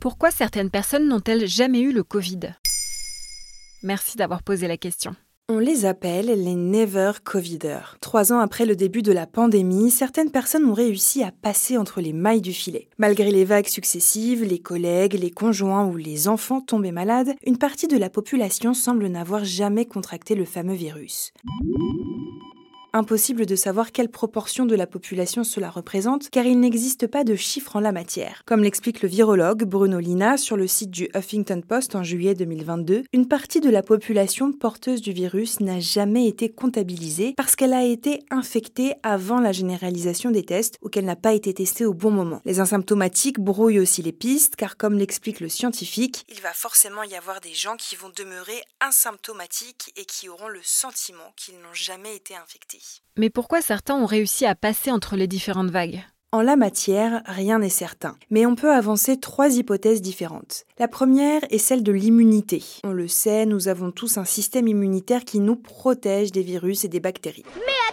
Pourquoi certaines personnes n'ont-elles jamais eu le Covid? Merci d'avoir posé la question. On les appelle les Never Coviders. Trois ans après le début de la pandémie, certaines personnes ont réussi à passer entre les mailles du filet. Malgré les vagues successives, les collègues, les conjoints ou les enfants tombés malades, une partie de la population semble n'avoir jamais contracté le fameux virus. Impossible de savoir quelle proportion de la population cela représente, car il n'existe pas de chiffres en la matière. Comme l'explique le virologue Bruno Lina sur le site du Huffington Post en juillet 2022, une partie de la population porteuse du virus n'a jamais été comptabilisée parce qu'elle a été infectée avant la généralisation des tests ou qu'elle n'a pas été testée au bon moment. Les asymptomatiques brouillent aussi les pistes, car comme l'explique le scientifique, il va forcément y avoir des gens qui vont demeurer asymptomatiques et qui auront le sentiment qu'ils n'ont jamais été infectés. Mais pourquoi certains ont réussi à passer entre les différentes vagues? En la matière, rien n'est certain, mais on peut avancer trois hypothèses différentes. La première est celle de l'immunité. On le sait, nous avons tous un système immunitaire qui nous protège des virus et des bactéries. Mais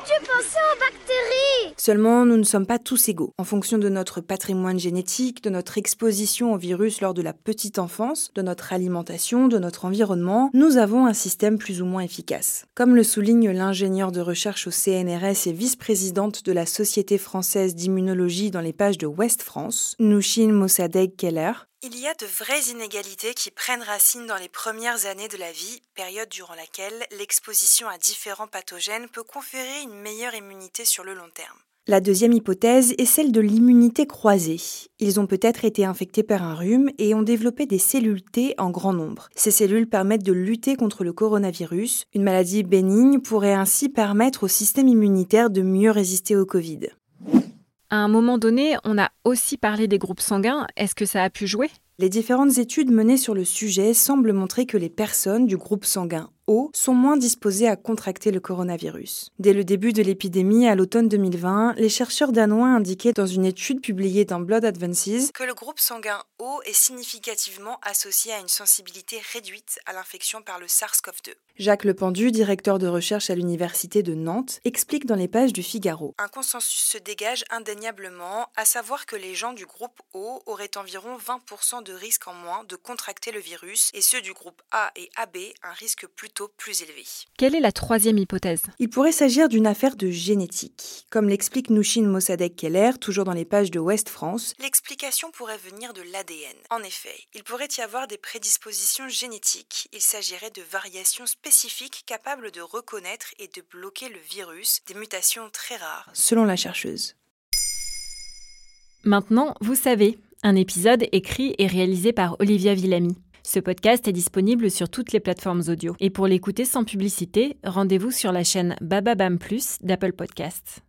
Seulement, nous ne sommes pas tous égaux. En fonction de notre patrimoine génétique, de notre exposition au virus lors de la petite enfance, de notre alimentation, de notre environnement, nous avons un système plus ou moins efficace. Comme le souligne l'ingénieur de recherche au CNRS et vice-présidente de la Société française d'immunologie dans les pages de West France, Nushin Mossadegh Keller, il y a de vraies inégalités qui prennent racine dans les premières années de la vie, période durant laquelle l'exposition à différents pathogènes peut conférer une meilleure immunité sur le long terme. La deuxième hypothèse est celle de l'immunité croisée. Ils ont peut-être été infectés par un rhume et ont développé des cellules T en grand nombre. Ces cellules permettent de lutter contre le coronavirus. Une maladie bénigne pourrait ainsi permettre au système immunitaire de mieux résister au Covid. À un moment donné, on a aussi parlé des groupes sanguins. Est-ce que ça a pu jouer? Les différentes études menées sur le sujet semblent montrer que les personnes du groupe sanguin sont moins disposés à contracter le coronavirus. Dès le début de l'épidémie à l'automne 2020, les chercheurs danois indiquaient dans une étude publiée dans Blood Advances que le groupe sanguin O est significativement associé à une sensibilité réduite à l'infection par le SARS-CoV-2. Jacques Lependu, directeur de recherche à l'université de Nantes, explique dans les pages du Figaro. Un consensus se dégage indéniablement, à savoir que les gens du groupe O auraient environ 20% de risque en moins de contracter le virus et ceux du groupe A et AB un risque plutôt plus élevé. Quelle est la troisième hypothèse? Il pourrait s'agir d'une affaire de génétique. Comme l'explique Nushin Mossadegh Keller, toujours dans les pages de Ouest France, l'explication pourrait venir de l'ADN. En effet, il pourrait y avoir des prédispositions génétiques. Il s'agirait de variations spécifiques capables de reconnaître et de bloquer le virus, des mutations très rares, selon la chercheuse. Maintenant, vous savez, un épisode écrit et réalisé par Olivia Villamy. Ce podcast est disponible sur toutes les plateformes audio. Et pour l'écouter sans publicité, rendez-vous sur la chaîne Bababam Plus d'Apple Podcasts.